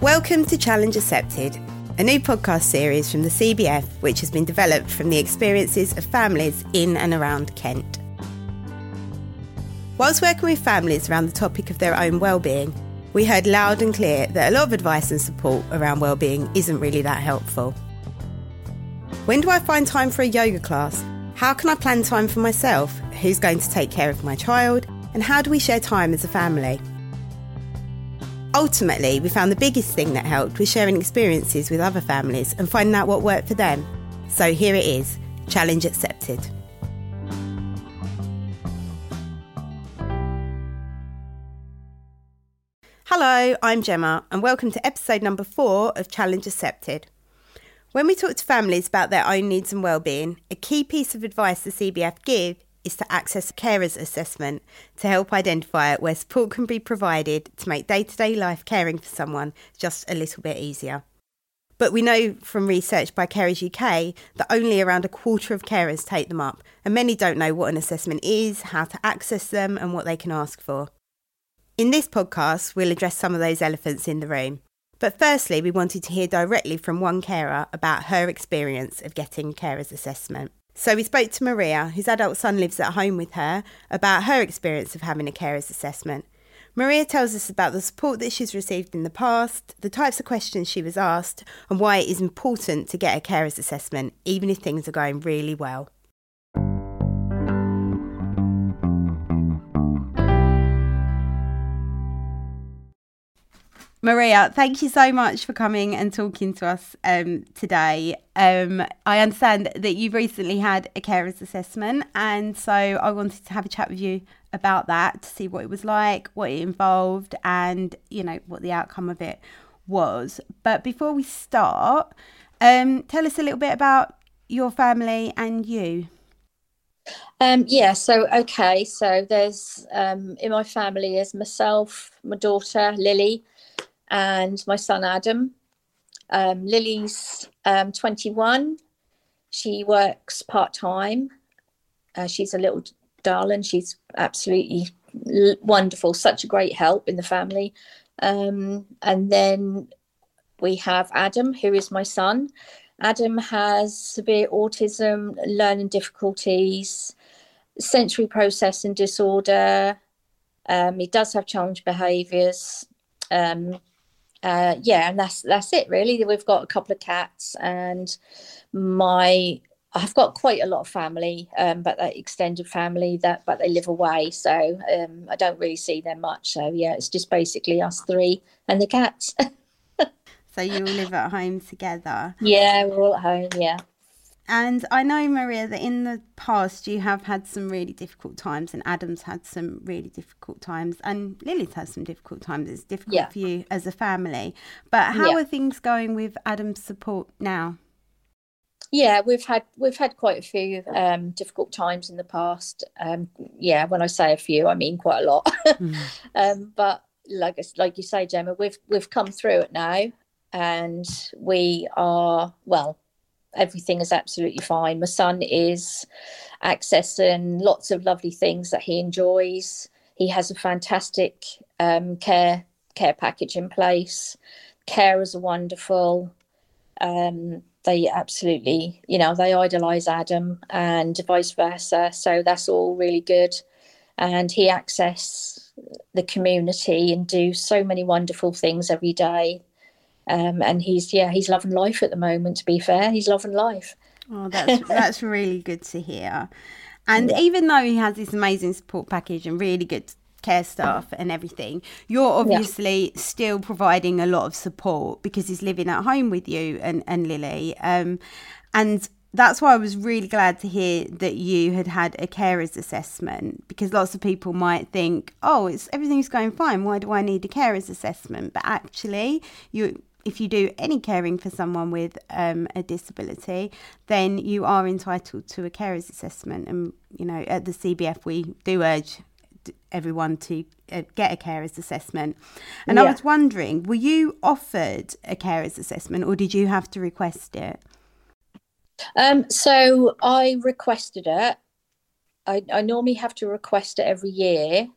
Welcome to Challenge Accepted, a new podcast series from the CBF which has been developed from the experiences of families in and around Kent. Whilst working with families around the topic of their own well-being, we heard loud and clear that a lot of advice and support around well-being isn't really that helpful. When do I find time for a yoga class? How can I plan time for myself? Who's going to take care of my child? And how do we share time as a family? Ultimately, we found the biggest thing that helped was sharing experiences with other families and finding out what worked for them. So here it is challenge accepted. Hello, I'm Gemma, and welcome to episode number four of Challenge Accepted. When we talk to families about their own needs and well-being, a key piece of advice the CBF give is to access a carer's assessment to help identify where support can be provided to make day-to-day life caring for someone just a little bit easier. But we know from research by Carers UK that only around a quarter of carers take them up, and many don't know what an assessment is, how to access them, and what they can ask for. In this podcast, we'll address some of those elephants in the room. But firstly, we wanted to hear directly from one carer about her experience of getting carer's assessment. So we spoke to Maria, whose adult son lives at home with her, about her experience of having a carer's assessment. Maria tells us about the support that she's received in the past, the types of questions she was asked, and why it is important to get a carer's assessment, even if things are going really well. Maria, thank you so much for coming and talking to us um, today. Um, I understand that you've recently had a carer's assessment, and so I wanted to have a chat with you about that to see what it was like, what it involved, and you know what the outcome of it was. But before we start, um, tell us a little bit about your family and you. Um, yeah, so okay, so there's um, in my family is myself, my daughter Lily, and my son Adam. Um, Lily's um, 21. She works part time. Uh, she's a little darling. She's absolutely l- wonderful, such a great help in the family. Um, and then we have Adam, who is my son. Adam has severe autism, learning difficulties, sensory processing disorder. Um, he does have challenge behaviours. Um, uh, yeah, and that's that's it really. We've got a couple of cats, and my I've got quite a lot of family, um, but that extended family that but they live away, so um, I don't really see them much. So yeah, it's just basically us three and the cats. so you all live at home together? Yeah, we're all at home. Yeah. And I know, Maria, that in the past you have had some really difficult times, and Adam's had some really difficult times, and Lily's had some difficult times. It's difficult yeah. for you as a family. But how yeah. are things going with Adam's support now? Yeah, we've had we've had quite a few um, difficult times in the past. Um, yeah, when I say a few, I mean quite a lot. mm. um, but like like you say, Gemma, we've we've come through it now, and we are well everything is absolutely fine. My son is accessing lots of lovely things that he enjoys. He has a fantastic um, care care package in place. Carers are wonderful. Um, they absolutely, you know, they idolise Adam and vice versa. So that's all really good. And he access the community and do so many wonderful things every day um, and he's yeah he's loving life at the moment. To be fair, he's loving life. Oh, that's that's really good to hear. And yeah. even though he has this amazing support package and really good care staff and everything, you're obviously yeah. still providing a lot of support because he's living at home with you and, and Lily. Um, and that's why I was really glad to hear that you had had a carer's assessment because lots of people might think, oh, it's everything's going fine. Why do I need a carer's assessment? But actually, you if you do any caring for someone with um, a disability, then you are entitled to a carer's assessment. And, you know, at the CBF, we do urge everyone to uh, get a carer's assessment. And yeah. I was wondering, were you offered a carer's assessment or did you have to request it? Um, so I requested it. I, I normally have to request it every year.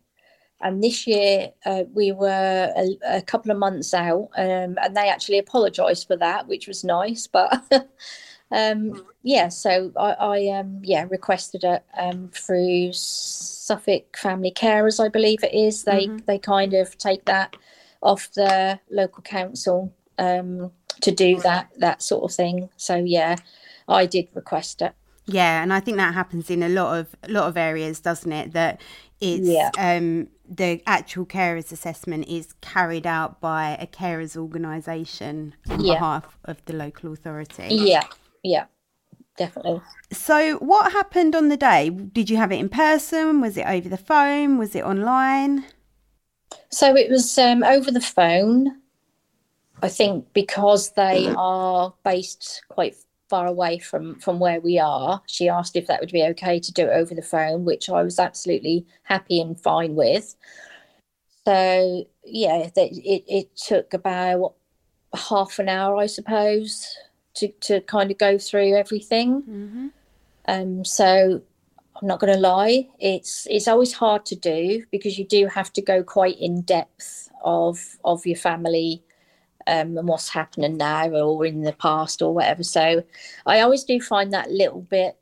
And this year uh, we were a, a, couple of months out, um, and they actually apologised for that, which was nice. But um, yeah, so I, I um, yeah requested it um, through Suffolk Family Carers, I believe it is. They mm-hmm. they kind of take that off the local council um, to do that that sort of thing. So yeah, I did request it. Yeah, and I think that happens in a lot of a lot of areas, doesn't it? That it's yeah. um, the actual carers assessment is carried out by a carers organisation on yeah. behalf of the local authority. Yeah, yeah, definitely. So, what happened on the day? Did you have it in person? Was it over the phone? Was it online? So it was um, over the phone. I think because they are based quite far away from from where we are. She asked if that would be okay to do it over the phone which i was absolutely happy and fine with. So yeah it, it took about half an hour i suppose to, to kind of go through everything. Mm-hmm. um so i'm not going to lie it's it's always hard to do because you do have to go quite in depth of of your family um, and what's happening now or in the past or whatever. So I always do find that little bit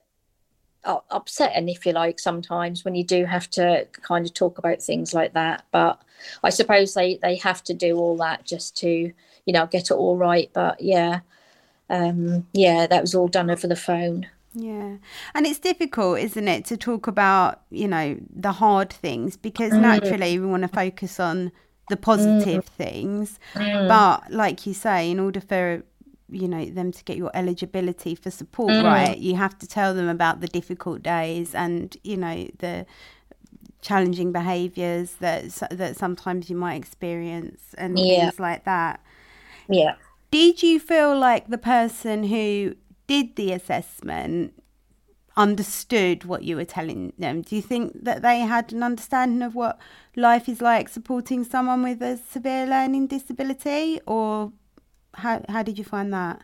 upsetting, if you like, sometimes when you do have to kind of talk about things like that. But I suppose they, they have to do all that just to, you know, get it all right. But yeah, um, yeah, that was all done over the phone. Yeah. And it's difficult, isn't it, to talk about, you know, the hard things because mm. naturally we want to focus on the positive mm. things. Mm. But like you say, in order for you know them to get your eligibility for support mm. right, you have to tell them about the difficult days and you know the challenging behaviors that that sometimes you might experience and yeah. things like that. Yeah. Did you feel like the person who did the assessment understood what you were telling them? Do you think that they had an understanding of what life is like supporting someone with a severe learning disability, or how how did you find that?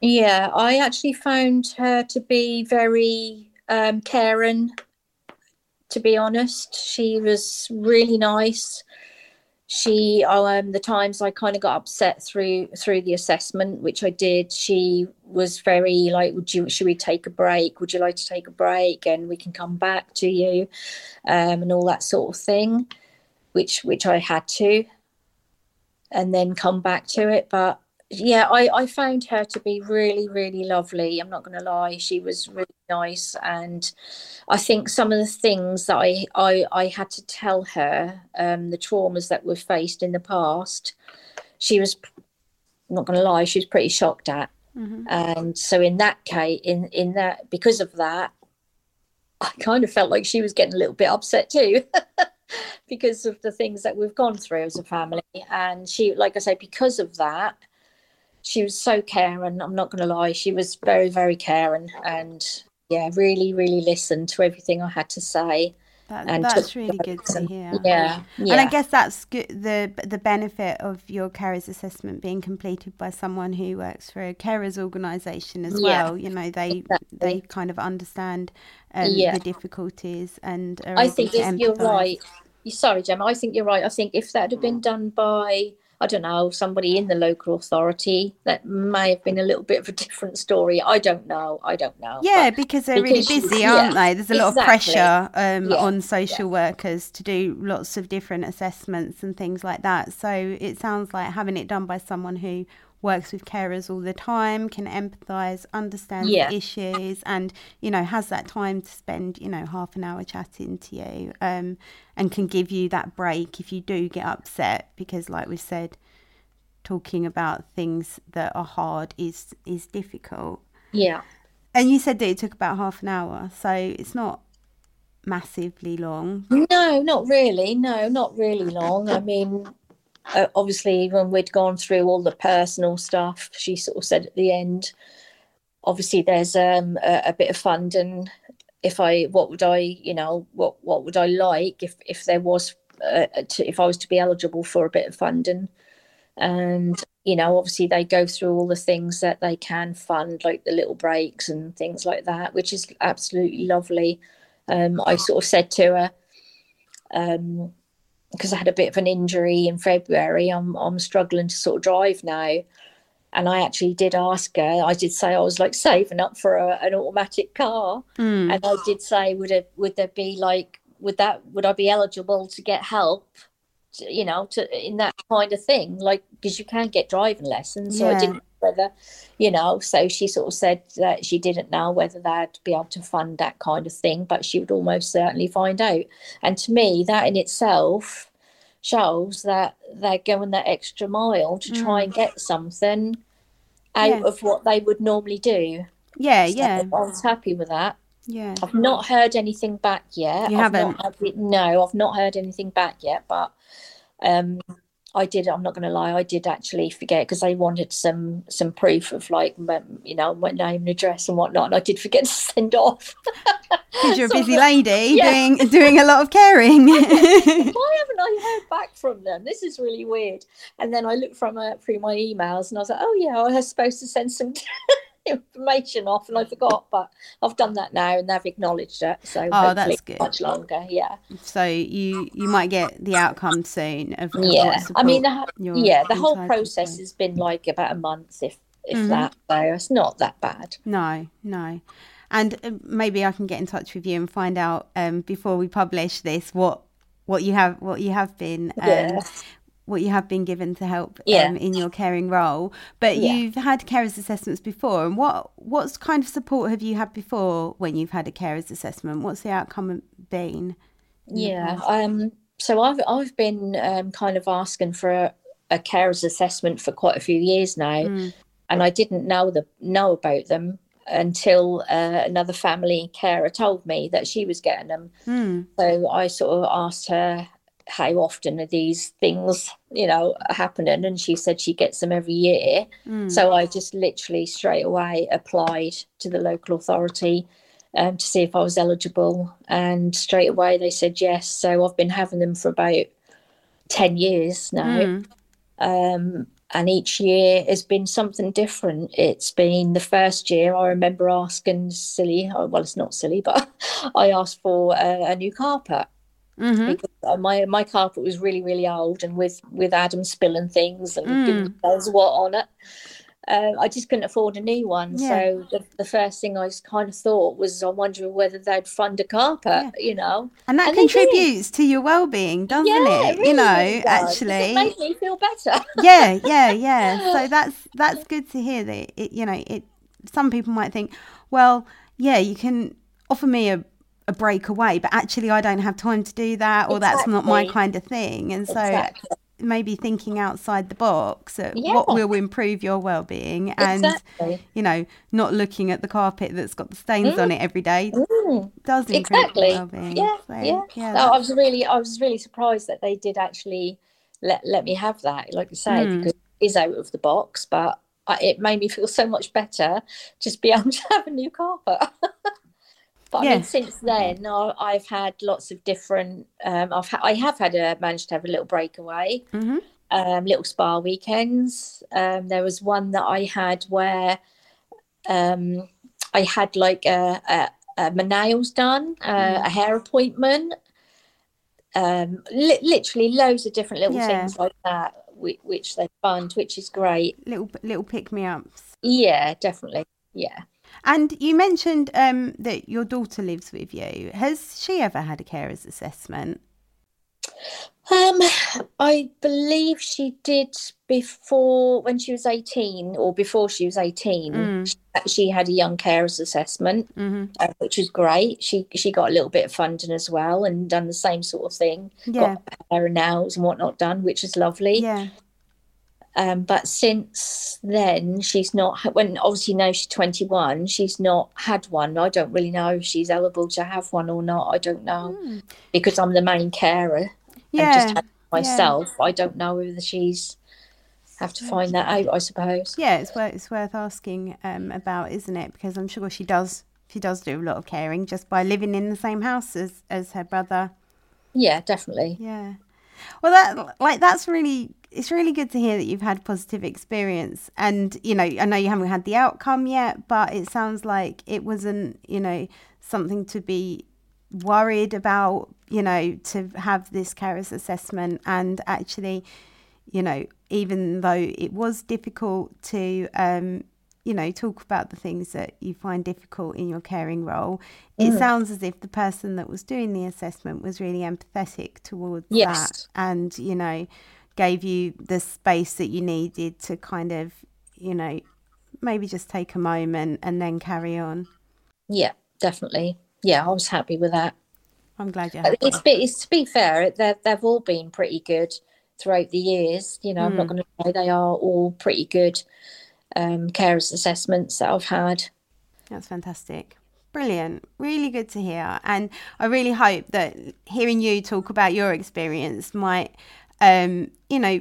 Yeah, I actually found her to be very um, caring. To be honest, she was really nice she um the times i kind of got upset through through the assessment which i did she was very like would you should we take a break? Would you like to take a break and we can come back to you? Um and all that sort of thing which which i had to and then come back to it but yeah, I, I found her to be really, really lovely. I'm not going to lie. She was really nice. And I think some of the things that I, I, I had to tell her, um, the traumas that were faced in the past, she was, I'm not going to lie, she was pretty shocked at. Mm-hmm. And so in that case, in, in that, because of that, I kind of felt like she was getting a little bit upset too. because of the things that we've gone through as a family and she like i say because of that she was so caring. I'm not going to lie, she was very, very caring, and yeah, really, really listened to everything I had to say. That, and that's really good to hear. Yeah, yeah, and I guess that's good. The the benefit of your carers assessment being completed by someone who works for a carers organisation as yeah, well. You know, they exactly. they kind of understand um, yeah. the difficulties and. I think if you're right, sorry, Gemma. I think you're right. I think if that had been done by I don't know, somebody in the local authority. That may have been a little bit of a different story. I don't know. I don't know. Yeah, but because they're because really busy, aren't yeah, they? There's a lot exactly. of pressure um, yeah, on social yeah. workers to do lots of different assessments and things like that. So it sounds like having it done by someone who works with carers all the time, can empathise, understand yeah. the issues, and you know has that time to spend you know half an hour chatting to you, um, and can give you that break if you do get upset because, like we said, talking about things that are hard is is difficult. Yeah. And you said that it took about half an hour, so it's not massively long. No, not really. No, not really long. I mean, uh, obviously when we'd gone through all the personal stuff she sort of said at the end obviously there's um, a, a, bit of funding. If i what would i you know what what would i like if if there was uh, to, if i was to be eligible for a bit of funding? And you know obviously they go through all the things that they can fund like the little breaks and things like that which is absolutely lovely. Um, i sort of said to her um, because I had a bit of an injury in February, I'm I'm struggling to sort of drive now. And I actually did ask her. I did say I was like saving up for a, an automatic car, Mm. and I did say, would it would there be like would that would I be eligible to get help, to, you know, to in that kind of thing, like because you can get driving lessons. So Yeah. I didn't whether, you know. So she sort of said that she didn't know whether they'd be able to fund that kind of thing, but she would almost certainly find out. And to me, that in itself shows that they're going that extra mile to try and get something out Mm. Yeah. of what they would normally do. Yeah, So yeah, I was happy with that. yeah. I've not heard anything back yet. You I've haven't? Not no, I've not heard anything back yet. But um, I did. I'm not going to lie. I did actually forget because they wanted some some proof of like you know my name and address and whatnot, and I did forget to send off. Because you're a So I busy like, lady yeah. doing doing a lot of caring. Why haven't I heard back from them? This is really weird. And then I looked from uh, through my emails and I was like, oh yeah, I was supposed to send some information off and I forgot, but I've done that now and they've acknowledged it. So Oh, that's good. much longer. Yeah. so you you might get the outcome soon of, yeah i mean the, yeah the whole process to. has been like about a month if if Mhm. that so it's not that bad No, no. And uh, maybe I can get in touch with you and find out um, before we publish this what what you have what you have been um, Yeah. What you have been given to help Yeah. um, in your caring role. But Yeah. you've had carers assessments before, and what what's kind of support have you had before when you've had a carers assessment? What's the outcome been? yeah um so i've i've been um kind of asking for a, a carers assessment for quite a few years now Mm. and i didn't know the know about them until uh, another family carer told me that she was getting them Mm. So I sort of asked her how often are these things, you know, happening, and she said she gets them every year. Mm. So I just literally straight away applied to the local authority um, to see if I was eligible, and straight away they said yes. So I've been having them for about ten years now. Mm. Um, and each year has been something different. It's been the first year I remember asking silly, well, it's not silly, but I asked for a, a new carpet Mhm. because uh, my my carpet was really really old and with with Adam spilling things and Mm. knows what on it. Um, I just couldn't afford a new one. Yeah. So the, the first thing I kind of thought was I'm wondering whether they'd fund a carpet, Yeah. you know. And that And contributes to your well-being, doesn't yeah, it? really, you know, really actually. It made me feel better. yeah, yeah, yeah. So that's that's good to hear that it, you know, it some people might think, well, yeah, you can offer me a, a break away, but actually I don't have time to do that or that's not my kind of thing. And so Exactly. maybe thinking outside the box at Yeah. what will improve your well-being and exactly. you know, not looking at the carpet that's got the stains on it every day Mm. does improve Exactly. your well-being. Yeah, So, yeah. yeah, No, I was really, I was really surprised that they did actually let let me have that. Like I say, Mm. because it is out of the box, but I, it made me feel so much better just be able to have a new carpet. but I mean, since then, I, I've had lots of different. Um, I've ha- I have had a managed to have a little breakaway, Mhm. um, little spa weekends. Um, there was one that I had where um, I had like a, a, a my nails done, uh, a hair appointment, um, li- literally loads of different little Yeah. things like that, which, which they fund, which is great. little little pick-me-ups. Yeah, definitely. Yeah. And you mentioned um, that your daughter lives with you. Has she ever had a carer's assessment? Um, I believe she did before when she was 18 or before she was 18. Mm. She, she had a young carers assessment, hmm uh, which was great. She she got a little bit of funding as well and done the same sort of thing. Yeah, Got hair and nails and whatnot done, which is lovely. yeah, Um, but since then, she's not. When obviously now she's twenty one, she's not had one. I don't really know if she's eligible to have one or not. I don't know Mm. because I'm the main carer and yeah. myself. I don't know whether she's have to find that out. I suppose. Yeah, it's worth it's worth asking um, about, isn't it? Because I'm sure she does she does do a lot of caring just by living in the same house as as her brother. Yeah, definitely. Yeah. Well, that like that's really it's really good to hear that you've had positive experience, and you know I know you haven't had the outcome yet, but it sounds like it wasn't you know something to be worried about, you know, to have this carers assessment and actually, you know, even though it was difficult to, um, you know, talk about the things that you find difficult in your caring role, it mm. sounds as if the person that was doing the assessment was really empathetic towards yes. that and, you know, gave you the space that you needed to kind of, you know, maybe just take a moment and then carry on. Yeah, definitely. Yeah, I was happy with that. I'm glad you. It's, it's to be fair, they've they've all been pretty good throughout the years. You know, mm. I'm not going to say they are all pretty good um, carers assessments that I've had. That's fantastic. Brilliant. Really good to hear. And I really hope that hearing you talk about your experience might, um, you know,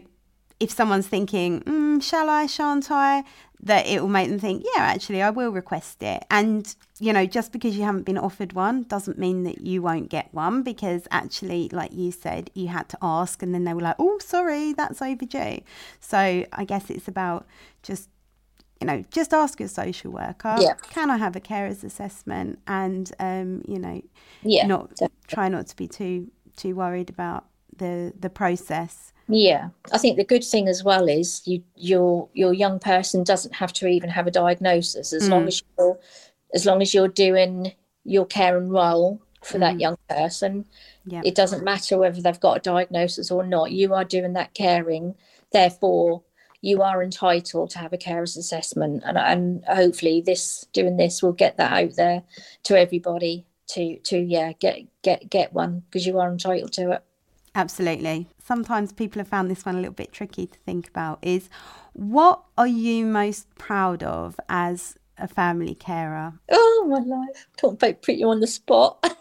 if someone's thinking, mm, shall I, shan't I, that it will make them think, yeah, actually, I will request it. And, you know, just because you haven't been offered one doesn't mean that you won't get one because actually, like you said, you had to ask and then they were like, oh, sorry, that's overdue. So I guess it's about just, you know, just ask your social worker, yeah. can I have a carer's assessment? And, um, you know, yeah, not definitely. try not to be too too worried about the the process yeah, I think the good thing as well is you your your young person doesn't have to even have a diagnosis as mm. long as you're as long as you're doing your care and role for mm. that young person. Yep. It doesn't matter whether they've got a diagnosis or not. You are doing that caring, therefore you are entitled to have a carer's assessment, and and hopefully this doing this will get that out there to everybody to to yeah get get get one because you are entitled to it. Absolutely. Sometimes people have found this one a little bit tricky to think about is what are you most proud of as a family carer? Oh, my life. Talk about put you on the spot.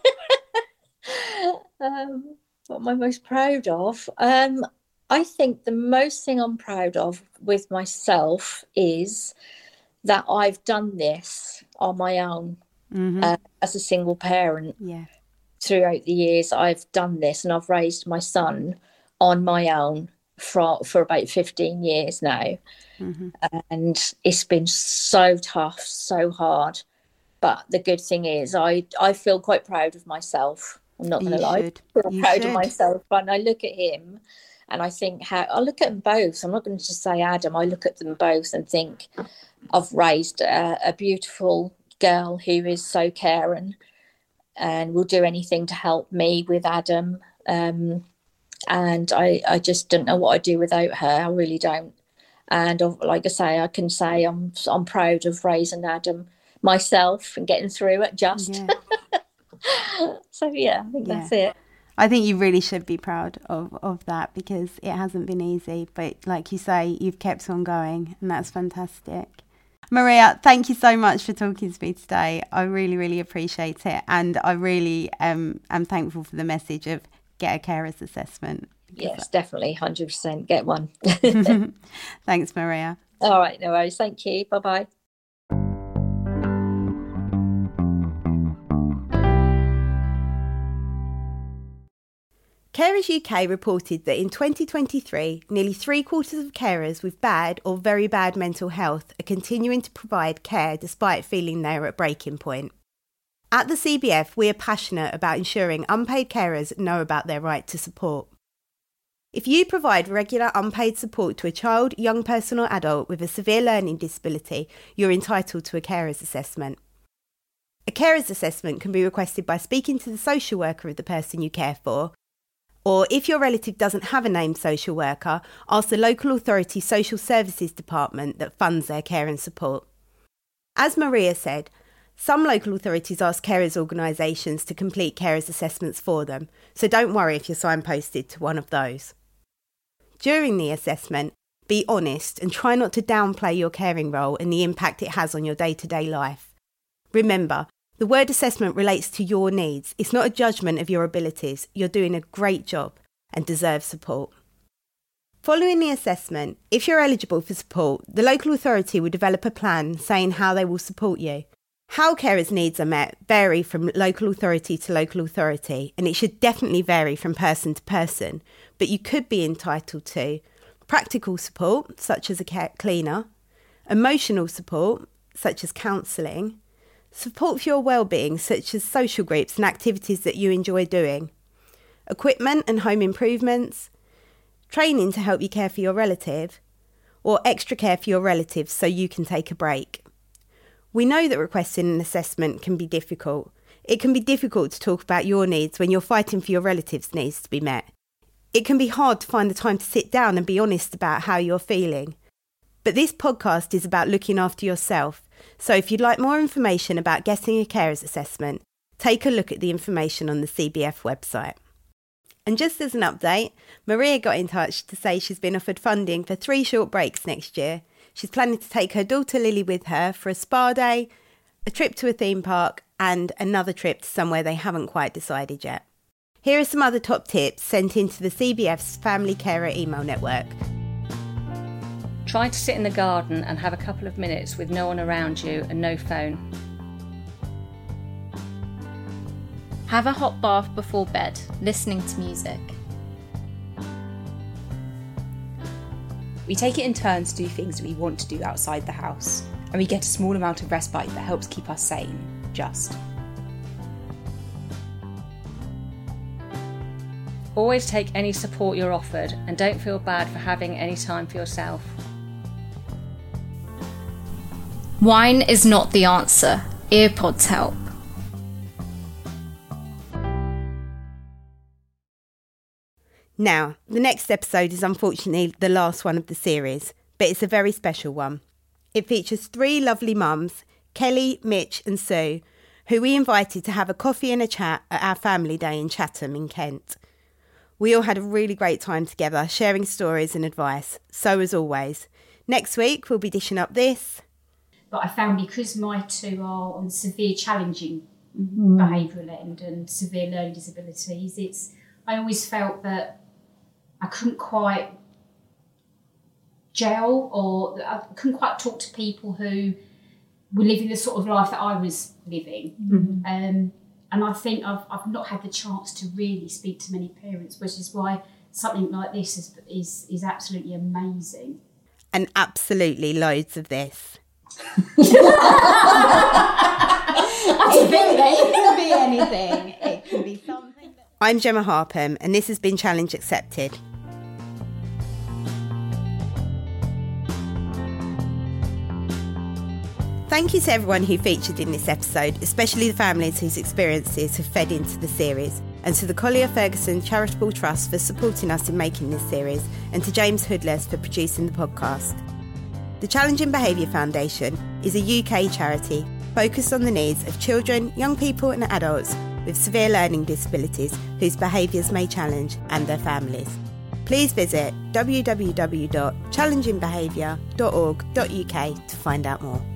um, what am I most proud of? Um, I think the most thing I'm proud of with myself is that I've done this on my own mm-hmm. uh, as a single parent. Yeah throughout the years I've done this and I've raised my son on my own for for about 15 years now mm-hmm. and it's been so tough so hard but the good thing is I I feel quite proud of myself I'm not going to lie I'm proud should. of myself but I look at him and I think how I look at them both I'm not going to just say Adam I look at them both and think I've raised a, a beautiful girl who is so caring and will do anything to help me with Adam. Um, and I, I just don't know what I'd do without her. I really don't. And like I say, I can say I'm I'm proud of raising Adam myself and getting through it. Just yeah. so yeah, I think yeah. that's it. I think you really should be proud of, of that because it hasn't been easy. But like you say, you've kept on going, and that's fantastic. Maria, thank you so much for talking to me today. I really, really appreciate it. And I really um, am thankful for the message of get a carer's assessment. Yes, definitely. 100% get one. Thanks, Maria. All right, no worries. Thank you. Bye bye. Carers UK reported that in 2023, nearly three quarters of carers with bad or very bad mental health are continuing to provide care despite feeling they're at breaking point. At the CBF, we are passionate about ensuring unpaid carers know about their right to support. If you provide regular unpaid support to a child, young person, or adult with a severe learning disability, you're entitled to a carer's assessment. A carer's assessment can be requested by speaking to the social worker of the person you care for or if your relative doesn't have a named social worker, ask the local authority social services department that funds their care and support. As Maria said, some local authorities ask carers organisations to complete carers assessments for them, so don't worry if you're signposted to one of those. During the assessment, be honest and try not to downplay your caring role and the impact it has on your day to day life. Remember, the word assessment relates to your needs. It's not a judgment of your abilities. You're doing a great job and deserve support. Following the assessment, if you're eligible for support, the local authority will develop a plan saying how they will support you. How carers' needs are met vary from local authority to local authority, and it should definitely vary from person to person, but you could be entitled to practical support, such as a cleaner, emotional support, such as counselling, support for your well-being such as social groups and activities that you enjoy doing, equipment and home improvements, training to help you care for your relative, or extra care for your relatives so you can take a break. We know that requesting an assessment can be difficult. It can be difficult to talk about your needs when you're fighting for your relatives' needs to be met. It can be hard to find the time to sit down and be honest about how you're feeling. But this podcast is about looking after yourself. So if you'd like more information about getting a carers assessment, take a look at the information on the CBF website. And just as an update, Maria got in touch to say she's been offered funding for three short breaks next year. She's planning to take her daughter Lily with her for a spa day, a trip to a theme park, and another trip to somewhere they haven't quite decided yet. Here are some other top tips sent into the CBF's Family Carer email network. Try to sit in the garden and have a couple of minutes with no one around you and no phone. Have a hot bath before bed, listening to music. We take it in turns to do things that we want to do outside the house, and we get a small amount of respite that helps keep us sane, just. Always take any support you're offered and don't feel bad for having any time for yourself. Wine is not the answer, earbuds help. Now, the next episode is unfortunately the last one of the series, but it's a very special one. It features three lovely mums, Kelly, Mitch, and Sue, who we invited to have a coffee and a chat at our family day in Chatham in Kent. We all had a really great time together, sharing stories and advice. So, as always, next week we'll be dishing up this. But I found because my two are on severe challenging mm-hmm. behavioural end and severe learning disabilities, it's I always felt that I couldn't quite gel or I couldn't quite talk to people who were living the sort of life that I was living. Mm-hmm. Um, and I think I've, I've not had the chance to really speak to many parents, which is why something like this is, is, is absolutely amazing. And absolutely loads of this. It can be anything. It can be something. I'm Gemma Harpham, and this has been Challenge Accepted. Thank you to everyone who featured in this episode, especially the families whose experiences have fed into the series, and to the Colyer-Fergusson Charitable Trust for supporting us in making this series, and to James Hoodless for producing the podcast. The Challenging Behaviour Foundation is a UK charity focused on the needs of children, young people, and adults with severe learning disabilities whose behaviours may challenge and their families. Please visit www.challengingbehaviour.org.uk to find out more.